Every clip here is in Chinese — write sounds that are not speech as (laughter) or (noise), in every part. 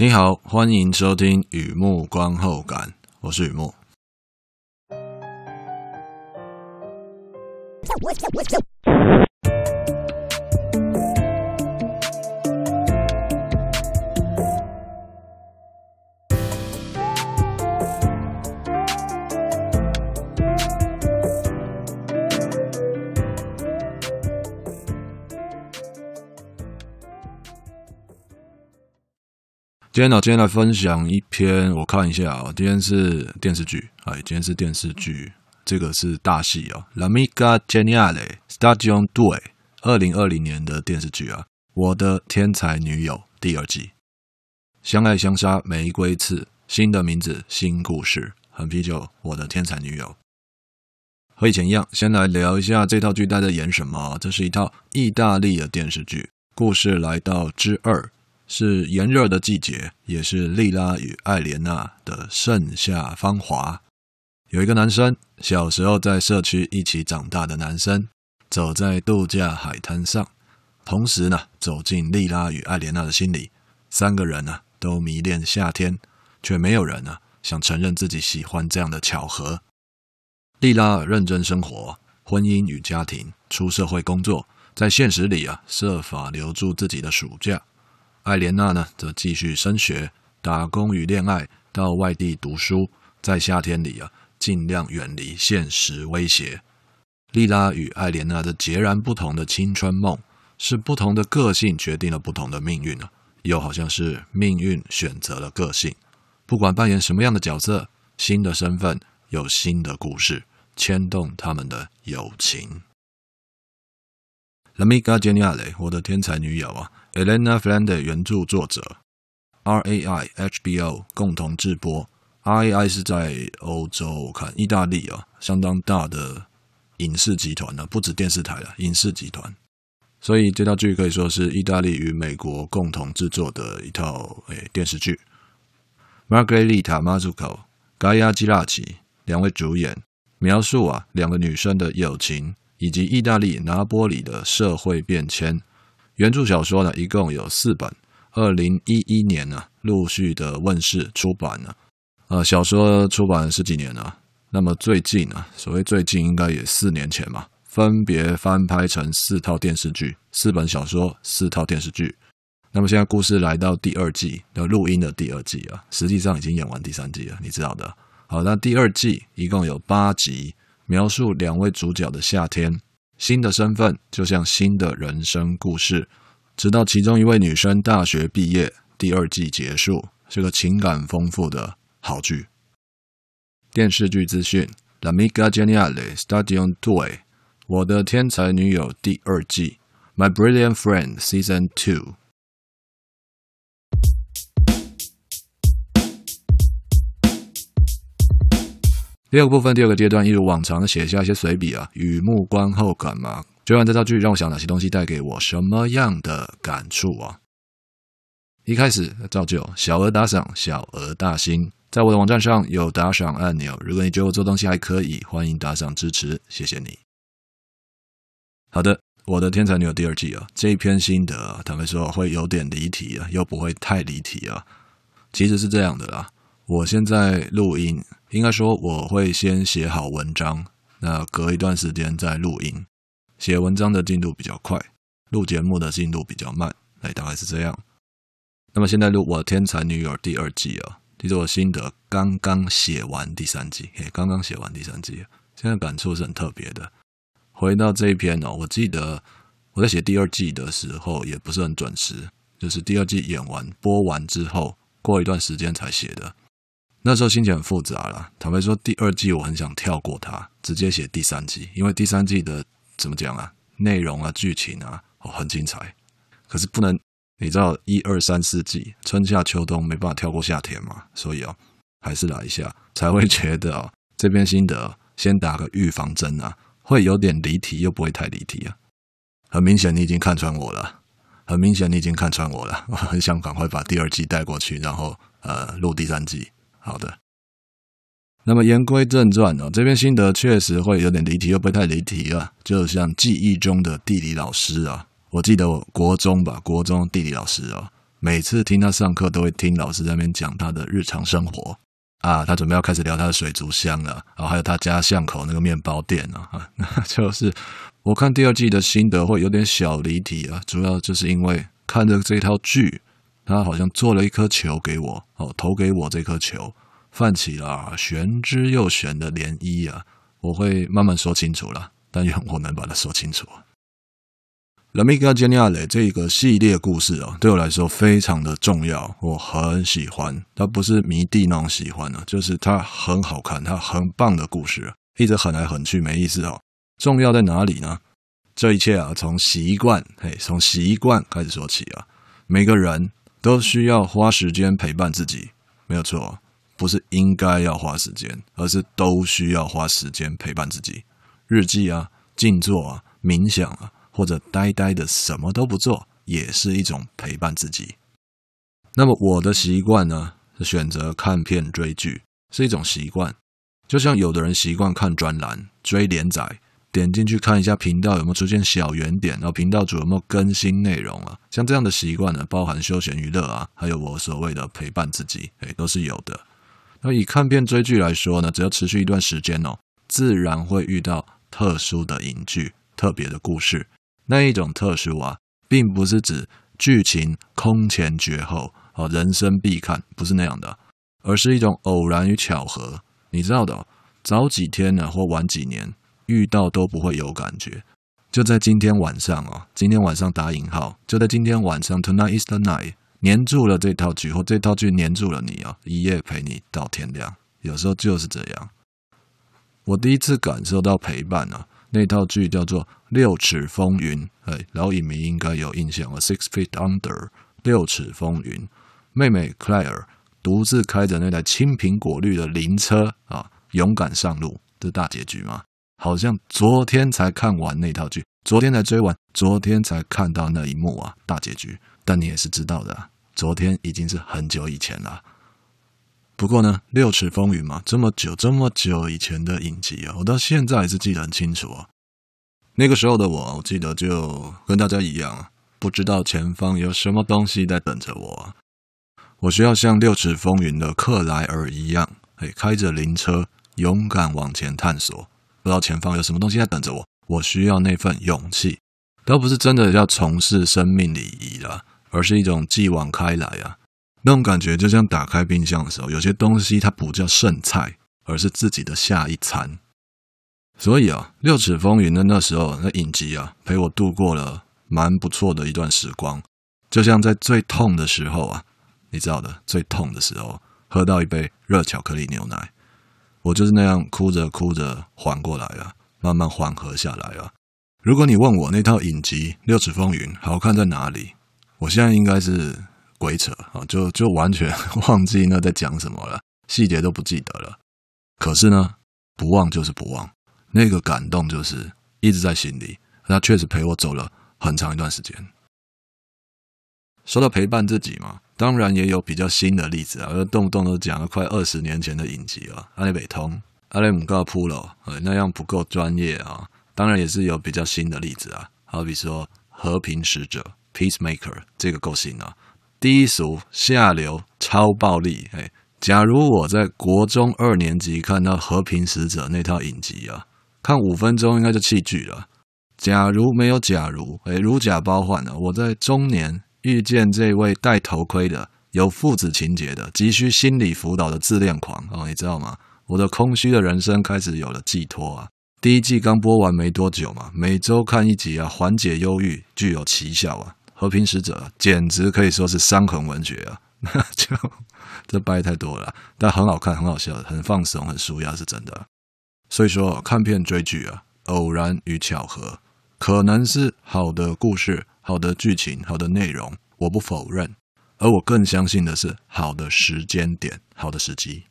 你好，欢迎收听雨幕观后感，我是雨幕。今天呢，今天来分享一篇，我看一下啊，今天是电视剧，哎，今天是电视剧，这个是大戏哦，《L'amica geniale》Stagione Due，二零二零年的电视剧啊，《我的天才女友》第二季，相爱相杀，玫瑰刺，新的名字，新故事，很啤酒，我的天才女友。和以前一样，先来聊一下这套剧在演什么。这是一套意大利的电视剧，故事来到之二。是炎热的季节，也是莉拉与艾莲娜的盛夏芳华。有一个男生，小时候在社区一起长大的男生，走在度假海滩上，同时呢，走进莉拉与艾莲娜的心里。三个人呢，都迷恋夏天，却没有人呢，想承认自己喜欢这样的巧合。莉拉认真生活，婚姻与家庭，出社会工作，在现实里啊，设法留住自己的暑假。艾莲娜呢，则继续升学、打工与恋爱，到外地读书，在夏天里啊，尽量远离现实威胁。莉拉与艾莲娜的截然不同的青春梦，是不同的个性决定了不同的命运啊，又好像是命运选择了个性。不管扮演什么样的角色，新的身份有新的故事，牵动他们的友情。L'amica geniale，我的天才女友啊。Elena Ferrante 原著作者，RAI HBO 共同制播。RAI 是在欧洲，我看意大利啊，相当大的影视集团呢，不止电视台了，影视集团。所以这套剧可以说是意大利与美国共同制作的一套诶电视剧。Margherita Mazuco、Gaia Geraci 两位主演，描述啊两个女生的友情，以及意大利拿波里的社会变迁。原著小说呢，一共有四本，二零一一年呢，陆续的问世出版了。呃，小说出版十几年了，那么最近呢，所谓最近应该也四年前嘛，分别翻拍成四套电视剧，四本小说，四套电视剧。那么现在故事来到第二季的录音的第二季啊，实际上已经演完第三季了，你知道的。好，那第二季一共有八集，描述两位主角的夏天。新的身份就像新的人生故事，直到其中一位女生大学毕业，第二季结束，是个情感丰富的好剧。电视剧资讯：L'amica geniale Stagione Due，我的天才女友第二季，My Brilliant Friend Season Two。第二个部分，第二个阶段，一如往常的写下一些随笔啊，雨幕观后感嘛。追完这套剧，让我想哪些东西带给我什么样的感触啊？一开始照旧，小额打赏，小额大新，在我的网站上有打赏按钮。如果你觉得我做东西还可以，欢迎打赏支持，谢谢你。好的，我的天才女友第二季啊，这一篇心得啊，坦白说会有点离题啊，又不会太离题啊。其实是这样的啦。我现在录音，应该说我会先写好文章，那隔一段时间再录音。写文章的进度比较快，录节目的进度比较慢，哎，大概是这样。那么现在录我的天才女友第二季啊，其实我心得刚刚写完第三季，嘿，刚刚写完第三季，现在感触是很特别的。回到这一篇哦，我记得我在写第二季的时候也不是很准时，就是第二季演完播完之后，过一段时间才写的。那时候心情很复杂了。坦白说，第二季我很想跳过它，直接写第三季，因为第三季的怎么讲啊，内容啊、剧情啊，哦，很精彩。可是不能，你知道一二三四季，春夏秋冬没办法跳过夏天嘛，所以哦，还是来一下，才会觉得哦，这边心得先打个预防针啊，会有点离题，又不会太离题啊。很明显你已经看穿我了，很明显你已经看穿我了，我 (laughs) 很想赶快把第二季带过去，然后呃录第三季。好的，那么言归正传哦，这篇心得确实会有点离题，又不太离题啊。就像记忆中的地理老师啊，我记得我国中吧，国中地理老师啊，每次听他上课，都会听老师在那边讲他的日常生活啊，他准备要开始聊他的水族箱了，然后还有他家巷口那个面包店啊，(laughs) 那就是我看第二季的心得会有点小离题啊，主要就是因为看着这套剧，他好像做了一颗球给我，哦，投给我这颗球，泛起了玄之又玄的涟漪啊，我会慢慢说清楚了，但愿我能把它说清楚。l'Amica Geniale 这个系列故事啊，对我来说非常的重要，我很喜欢。它不是迷弟那种喜欢啊，就是它很好看，它很棒的故事，一直狠来狠去没意思哦。重要在哪里呢？这一切啊，从习惯，嘿，从习惯开始说起啊。每个人都需要花时间陪伴自己，没有错，不是应该要花时间，而是都需要花时间陪伴自己。日记啊，静坐啊，冥想啊。或者呆呆的什么都不做，也是一种陪伴自己。那么我的习惯呢，是选择看片追剧，是一种习惯。就像有的人习惯看专栏、追连载，点进去看一下频道有没有出现小圆点，然后频道主有没有更新内容啊？像这样的习惯呢，包含休闲娱乐啊，还有我所谓的陪伴自己，诶，都是有的。那以看片追剧来说呢，只要持续一段时间哦，自然会遇到特殊的影剧、特别的故事。那一种特殊啊，并不是指剧情空前绝后哦，人生必看，不是那样的，而是一种偶然与巧合。你知道的，早几天呢，或晚几年遇到都不会有感觉。就在今天晚上哦，今天晚上打引号，就在今天晚上，Tonight is the night，黏住了这套剧，或这套剧黏住了你啊，一夜陪你到天亮。有时候就是这样。我第一次感受到陪伴啊。那套剧叫做《六尺风云》，哎，老影迷应该有印象了，《Six Feet Under》六尺风云，妹妹 Claire 独自开着那台青苹果绿的灵车啊，勇敢上路，这大结局吗？好像昨天才看完那套剧，昨天才追完，昨天才看到那一幕啊，大结局。但你也是知道的，昨天已经是很久以前了。不过呢，六尺风云嘛，这么久这么久以前的影集啊，我到现在还是记得很清楚啊。那个时候的我，我记得就跟大家一样，不知道前方有什么东西在等着我。我需要像六尺风云的克莱尔一样，哎，开着灵车，勇敢往前探索。不知道前方有什么东西在等着我，我需要那份勇气，倒不是真的要从事生命礼仪了，而是一种继往开来啊。那种感觉就像打开冰箱的时候，有些东西它不叫剩菜，而是自己的下一餐。所以啊，六尺风云的那时候，那影集啊，陪我度过了蛮不错的一段时光。就像在最痛的时候啊，你知道的，最痛的时候，喝到一杯热巧克力牛奶，我就是那样哭着哭着缓过来了，慢慢缓和下来了。如果你问我那套影集《六尺风云》好看在哪里，我现在应该是。鬼扯啊！就就完全忘记那在讲什么了，细节都不记得了。可是呢，不忘就是不忘，那个感动就是一直在心里。他确实陪我走了很长一段时间。说到陪伴自己嘛，当然也有比较新的例子啊，动不动都讲了快二十年前的影集啊，阿里北通、阿里姆告铺了，那样不够专业啊。当然也是有比较新的例子啊，好比说《和平使者》（Peacemaker） 这个够新啊。低俗、下流、超暴力！哎，假如我在国中二年级看到《和平使者》那套影集啊，看五分钟应该就弃剧了。假如没有假如，哎，如假包换了。我在中年遇见这位戴头盔的、有父子情节的、急需心理辅导的自恋狂哦，你知道吗？我的空虚的人生开始有了寄托啊！第一季刚播完没多久嘛，每周看一集啊，缓解忧郁，具有奇效啊。和平使者简直可以说是伤痕文学啊！(laughs) 那就这掰太多了，但很好看，很好笑，很放松，很舒压，是真的。所以说，看片追剧啊，偶然与巧合，可能是好的故事、好的剧情、好的内容，我不否认。而我更相信的是好的时间点、好的时机。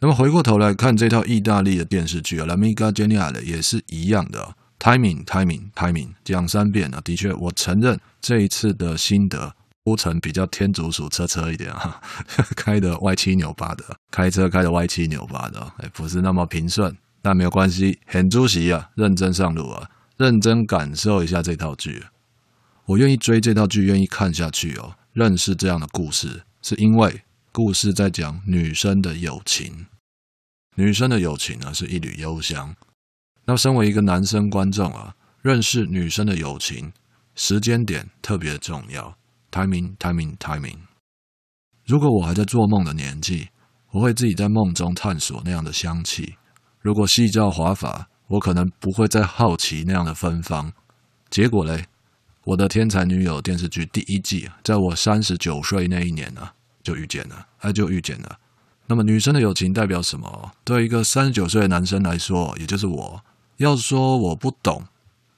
那么回过头来看这套意大利的电视剧啊，《l'Amica Geniale》也是一样的。Timing, timing, timing，讲三遍啊！的确，我承认这一次的心得铺陈比较天竺鼠车车一点哈，(laughs) 开的歪七扭八的，开车开的歪七扭八的，哎，不是那么平顺，但没有关系，很出席啊，认真上路啊，认真感受一下这套剧，我愿意追这套剧，愿意看下去哦，认识这样的故事，是因为故事在讲女生的友情。女生的友情呢，是一缕幽香。那身为一个男生观众啊，认识女生的友情，时间点特别重要。Timing，timing，timing。如果我还在做梦的年纪，我会自己在梦中探索那样的香气。如果细照华法，我可能不会再好奇那样的芬芳。结果嘞，我的天才女友电视剧第一季，在我三十九岁那一年呢、就遇见了，哎，就遇见了。那么女生的友情代表什么？对一个三十九岁的男生来说，也就是我，要说我不懂，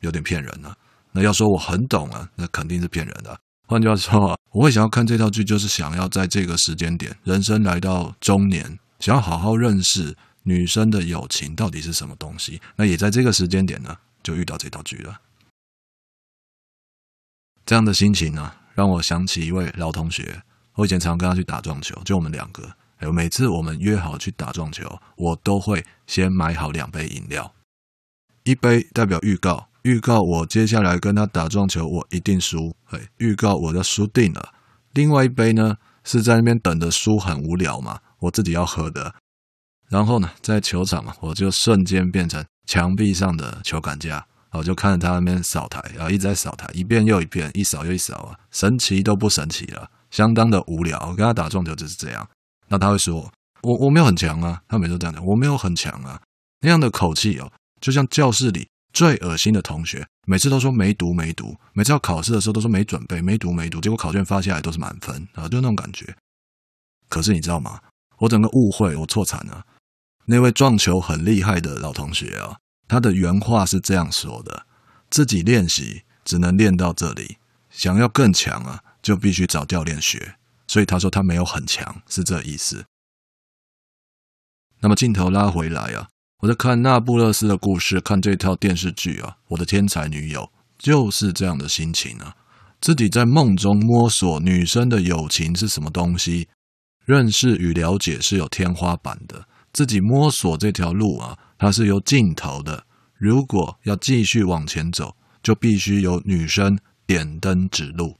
有点骗人了、那要说我很懂啊，那肯定是骗人的。换句话说，我会想要看这套剧，就是想要在这个时间点，人生来到中年，想要好好认识。女生的友情到底是什么东西？那也在这个时间点呢，就遇到这套剧了。这样的心情呢，让我想起一位老同学。我以前常跟他去打撞球，就我们两个。哎，每次我们约好去打撞球，我都会先买好两杯饮料，一杯代表预告，预告我接下来跟他打撞球，我一定输。哎，预告我就输定了。另外一杯呢，是在那边等着输很无聊嘛，我自己要喝的。然后呢，在球场嘛，我就瞬间变成墙壁上的球杆架，我就看着他那边扫台，然后一直在扫台，一遍又一遍，一扫又一扫啊，神奇都不神奇了，相当的无聊。我跟他打撞球就是这样，那他会说，我我没有很强啊，他每次都这样讲，我没有很强啊，那样的口气哦，就像教室里最恶心的同学，每次都说没读没读，每次要考试的时候都说没准备，没读没读，结果考卷发下来都是满分啊，就那种感觉。可是你知道吗？我整个误会，我错惨了。那位撞球很厉害的老同学啊，他的原话是这样说的：自己练习只能练到这里，想要更强啊，就必须找教练学。所以他说他没有很强，是这意思。那么镜头拉回来啊，我在看那不勒斯的故事，看这套电视剧啊，我的天才女友就是这样的心情啊，自己在梦中摸索女生的友情是什么东西，认识与了解是有天花板的。自己摸索这条路啊，它是有尽头的。如果要继续往前走，就必须有女生点灯指路。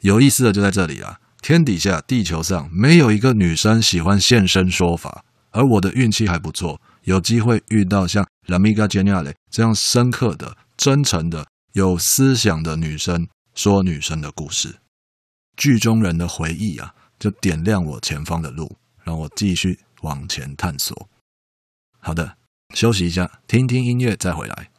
有意思的就在这里啊，天底下、地球上没有一个女生喜欢现身说法，而我的运气还不错，有机会遇到像 L'Amica Geniale 这样深刻的、真诚的、有思想的女生，说女生的故事。剧中人的回忆啊，就点亮我前方的路，让我继续。往前探索。好的，休息一下，听听音乐，再回来。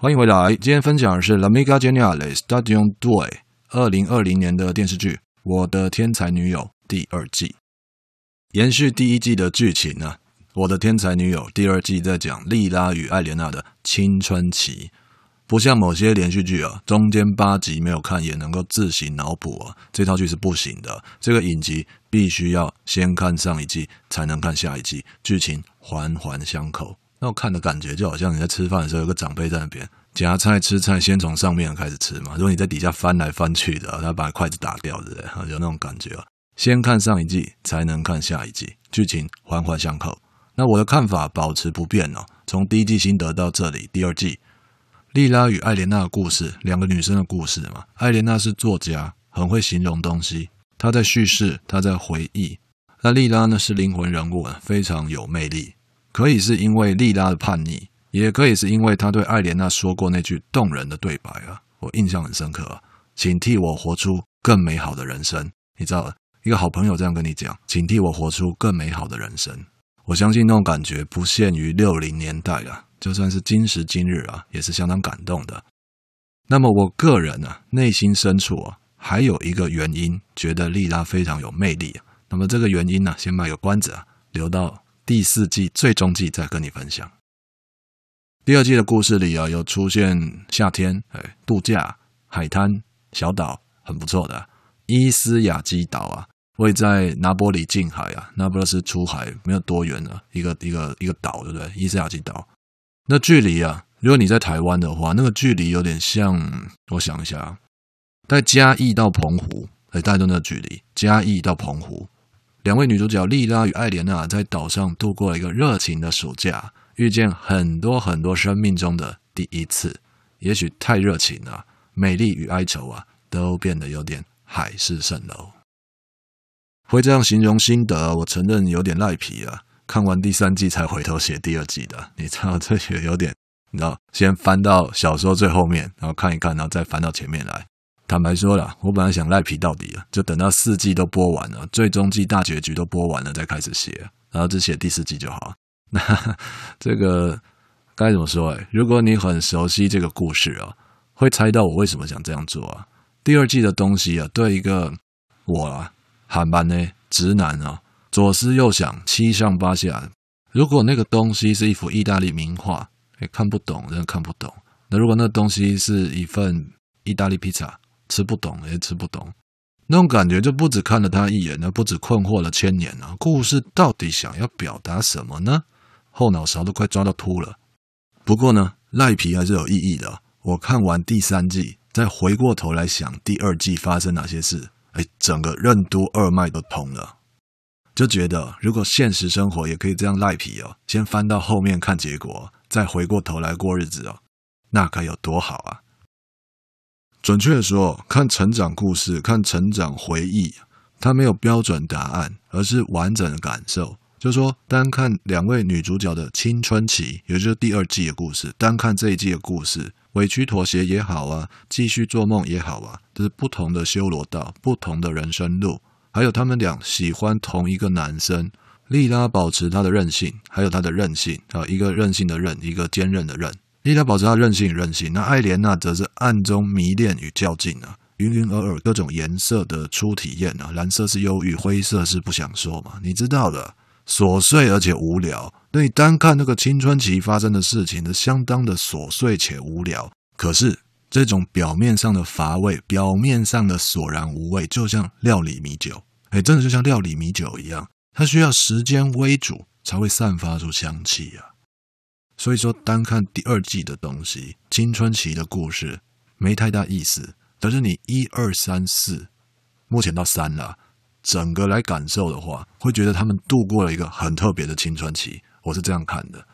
欢迎回来，今天分享的是《L'Amica Geniale Stagione 2》二零二零年的电视剧《我的天才女友》第二季，延续第一季的剧情呢、啊。《我的天才女友》第二季在讲莉拉与艾莲娜的青春期，不像某些连续剧啊，中间八集没有看也能够自行脑补啊，这套剧是不行的。这个影集必须要先看上一季才能看下一季，剧情环环相扣。那我看的感觉就好像你在吃饭的时候，有个长辈在那边夹菜吃菜，先从上面开始吃嘛。如果你在底下翻来翻去的，他把筷子打掉的，有那种感觉啊。先看上一季才能看下一季，剧情环环相扣。那我的看法保持不变哦。从第一季心得到这里，第二季，莉拉与艾莲娜的故事，两个女生的故事嘛。艾莲娜是作家，很会形容东西，她在叙事，她在回忆。那莉拉呢是灵魂人物，非常有魅力。可以是因为莉拉的叛逆，也可以是因为他对艾莲娜说过那句动人的对白啊，我印象很深刻啊。请替我活出更美好的人生。你知道，一个好朋友这样跟你讲，请替我活出更美好的人生。我相信那种感觉不限于六零年代啊，就算是今时今日啊，也是相当感动的。那么我个人啊，内心深处啊，还有一个原因，觉得莉拉非常有魅力啊。那么这个原因呢，先卖个关子啊，留到第四季最终季再跟你分享。第二季的故事里啊，有出现夏天，哎，度假、海滩、小岛，很不错的伊斯雅基岛啊。位在拿波里近海啊，那不勒斯出海没有多远了，一个一个一个岛，对不对？伊斯雅基岛，那距离啊，如果你在台湾的话，那个距离有点像，我想一下，在嘉义到澎湖，哎，大概就那个距离，嘉义到澎湖，两位女主角莉拉与艾莲娜在岛上度过了一个热情的暑假，遇见很多很多生命中的第一次，也许太热情了，美丽与哀愁啊，都变得有点海市蜃楼。会这样形容心得，我承认有点赖皮啊。看完第三季才回头写第二季的，你知道这也有点，你知道，先翻到小说最后面，然后看一看，然后再翻到前面来。坦白说了，我本来想赖皮到底啊，就等到四季都播完了，最终季大结局都播完了再开始写，然后只写第四季就好。(laughs) 那这个该怎么说？哎，如果你很熟悉这个故事啊，会猜到我为什么想这样做啊。第二季的东西啊，对一个我啊。韩版呢，直男啊，左思右想，七上八下。如果那个东西是一幅意大利名画，也看不懂，真的看不懂。那如果那东西是一份意大利披萨，吃不懂，也吃不懂。那种感觉就不止看了他一眼，呢不止困惑了千年啊。故事到底想要表达什么呢？后脑勺都快抓到秃了。不过呢，赖皮还是有意义的。我看完第三季，再回过头来想第二季发生哪些事。哎，整个任督二脉都通了，就觉得如果现实生活也可以这样赖皮哦，先翻到后面看结果，再回过头来过日子哦，那该有多好啊！准确的说，看成长故事，看成长回忆，它没有标准答案，而是完整的感受。就说单看两位女主角的青春期，也就是第二季的故事，单看这一季的故事。委屈妥协也好啊，继续做梦也好啊，这是不同的修罗道，不同的人生路。还有他们俩喜欢同一个男生，利拉保持她的任性，还有她的韧性啊，一个任性的韧，一个坚韧的韧。莉拉保持她任性与韧性，那艾莲娜则是暗中迷恋与较劲啊，云云尔尔各种颜色的初体验啊，蓝色是忧郁，灰色是不想说嘛，你知道的。琐碎而且无聊，那你单看那个青春期发生的事情，是相当的琐碎且无聊。可是这种表面上的乏味，表面上的索然无味，就像料理米酒，哎，真的就像料理米酒一样，它需要时间煨煮才会散发出香气啊。所以说，单看第二季的东西，青春期的故事没太大意思。但是你一二三四，目前到三了。整个来感受的话，会觉得他们度过了一个很特别的青春期。我是这样看的。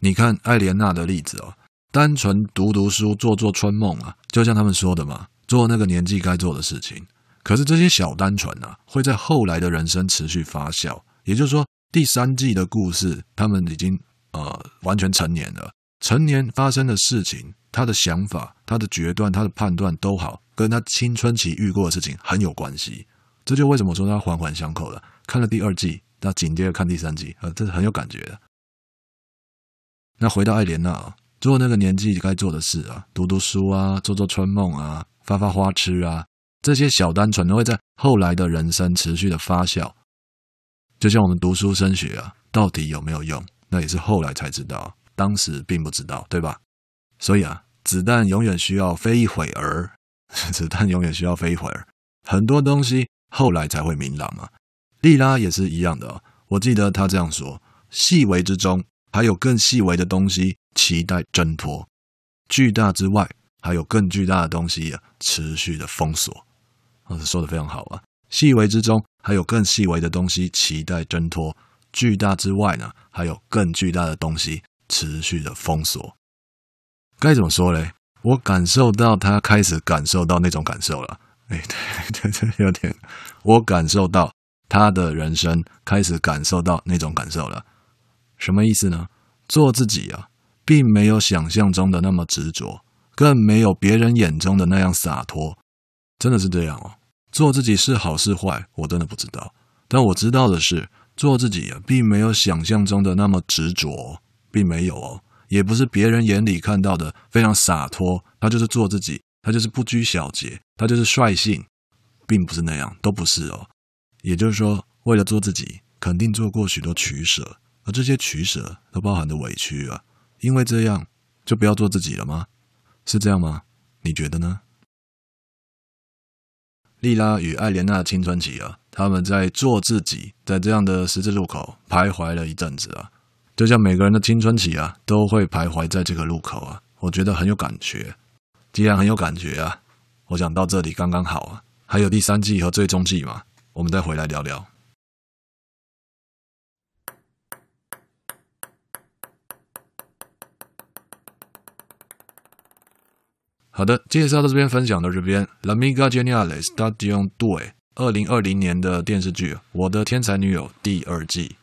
你看艾莲娜的例子哦，单纯读读书、做做春梦啊，就像他们说的嘛，做那个年纪该做的事情。可是这些小单纯啊，会在后来的人生持续发酵。也就是说，第三季的故事，他们已经呃完全成年了，成年发生的事情，他的想法、他的决断、他的判断都好，跟他青春期遇过的事情很有关系。这就为什么说他环环相扣了。看了第二季，那紧接着看第三季，呃，这是很有感觉的。那回到艾莲娜，做那个年纪该做的事啊，读读书啊，做做春梦啊，发发花痴啊，这些小单纯都会在后来的人生持续的发酵。就像我们读书升学啊，到底有没有用？那也是后来才知道，当时并不知道，对吧？所以啊，子弹永远需要飞一会儿，(laughs) 子弹永远需要飞一会儿，很多东西。后来才会明朗嘛。莉拉也是一样的。我记得他这样说：细微之中还有更细微的东西期待挣脱，巨大之外还有更巨大的东西，持续的封锁。啊，说的非常好啊。细微之中还有更细微的东西期待挣脱，巨大之外呢，还有更巨大的东西持续的封锁。该怎么说嘞？我感受到他开始感受到那种感受了。哎，(laughs) 对对对，有点，我感受到他的人生开始感受到那种感受了。什么意思呢？做自己啊，并没有想象中的那么执着，更没有别人眼中的那样洒脱。真的是这样哦。做自己是好是坏，我真的不知道。但我知道的是，做自己啊，并没有想象中的那么执着，并没有哦，也不是别人眼里看到的非常洒脱。他就是做自己，他就是不拘小节，他就是率性，并不是那样，都不是哦。也就是说，为了做自己，肯定做过许多取舍，而这些取舍都包含着委屈啊。因为这样，就不要做自己了吗？是这样吗？你觉得呢？莉拉与艾莲娜的青春期啊，他们在做自己，在这样的十字路口徘徊了一阵子啊，就像每个人的青春期啊，都会徘徊在这个路口啊。我觉得很有感觉。既然很有感觉啊，我想到这里刚刚好啊。还有第三季和最终季嘛，我们再回来聊聊。好的，介绍到这边，分享到这边。L'Amica Geniale Stagione Due，二零二零年的电视剧《我的天才女友》第二季。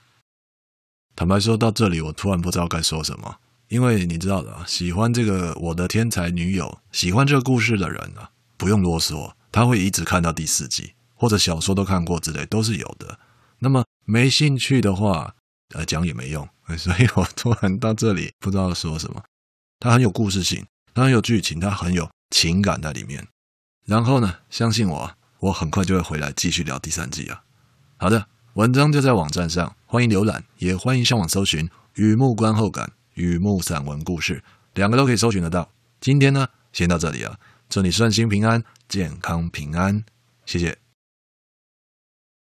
坦白说，到这里我突然不知道该说什么，因为你知道的，喜欢这个《我的天才女友》，喜欢这个故事的人啊，不用啰嗦，他会一直看到第四季，或者小说都看过之类，都是有的。那么没兴趣的话，呃，讲也没用。所以我突然到这里不知道说什么。它很有故事性。它很有剧情，它很有情感在里面。然后呢，相信我，我很快就会回来继续聊第三季啊。好的，文章就在网站上，欢迎浏览，也欢迎上网搜寻《雨幕观后感》《雨幕散文故事》，两个都可以搜寻得到。今天呢，先到这里啊，祝你顺心平安，健康平安，谢谢。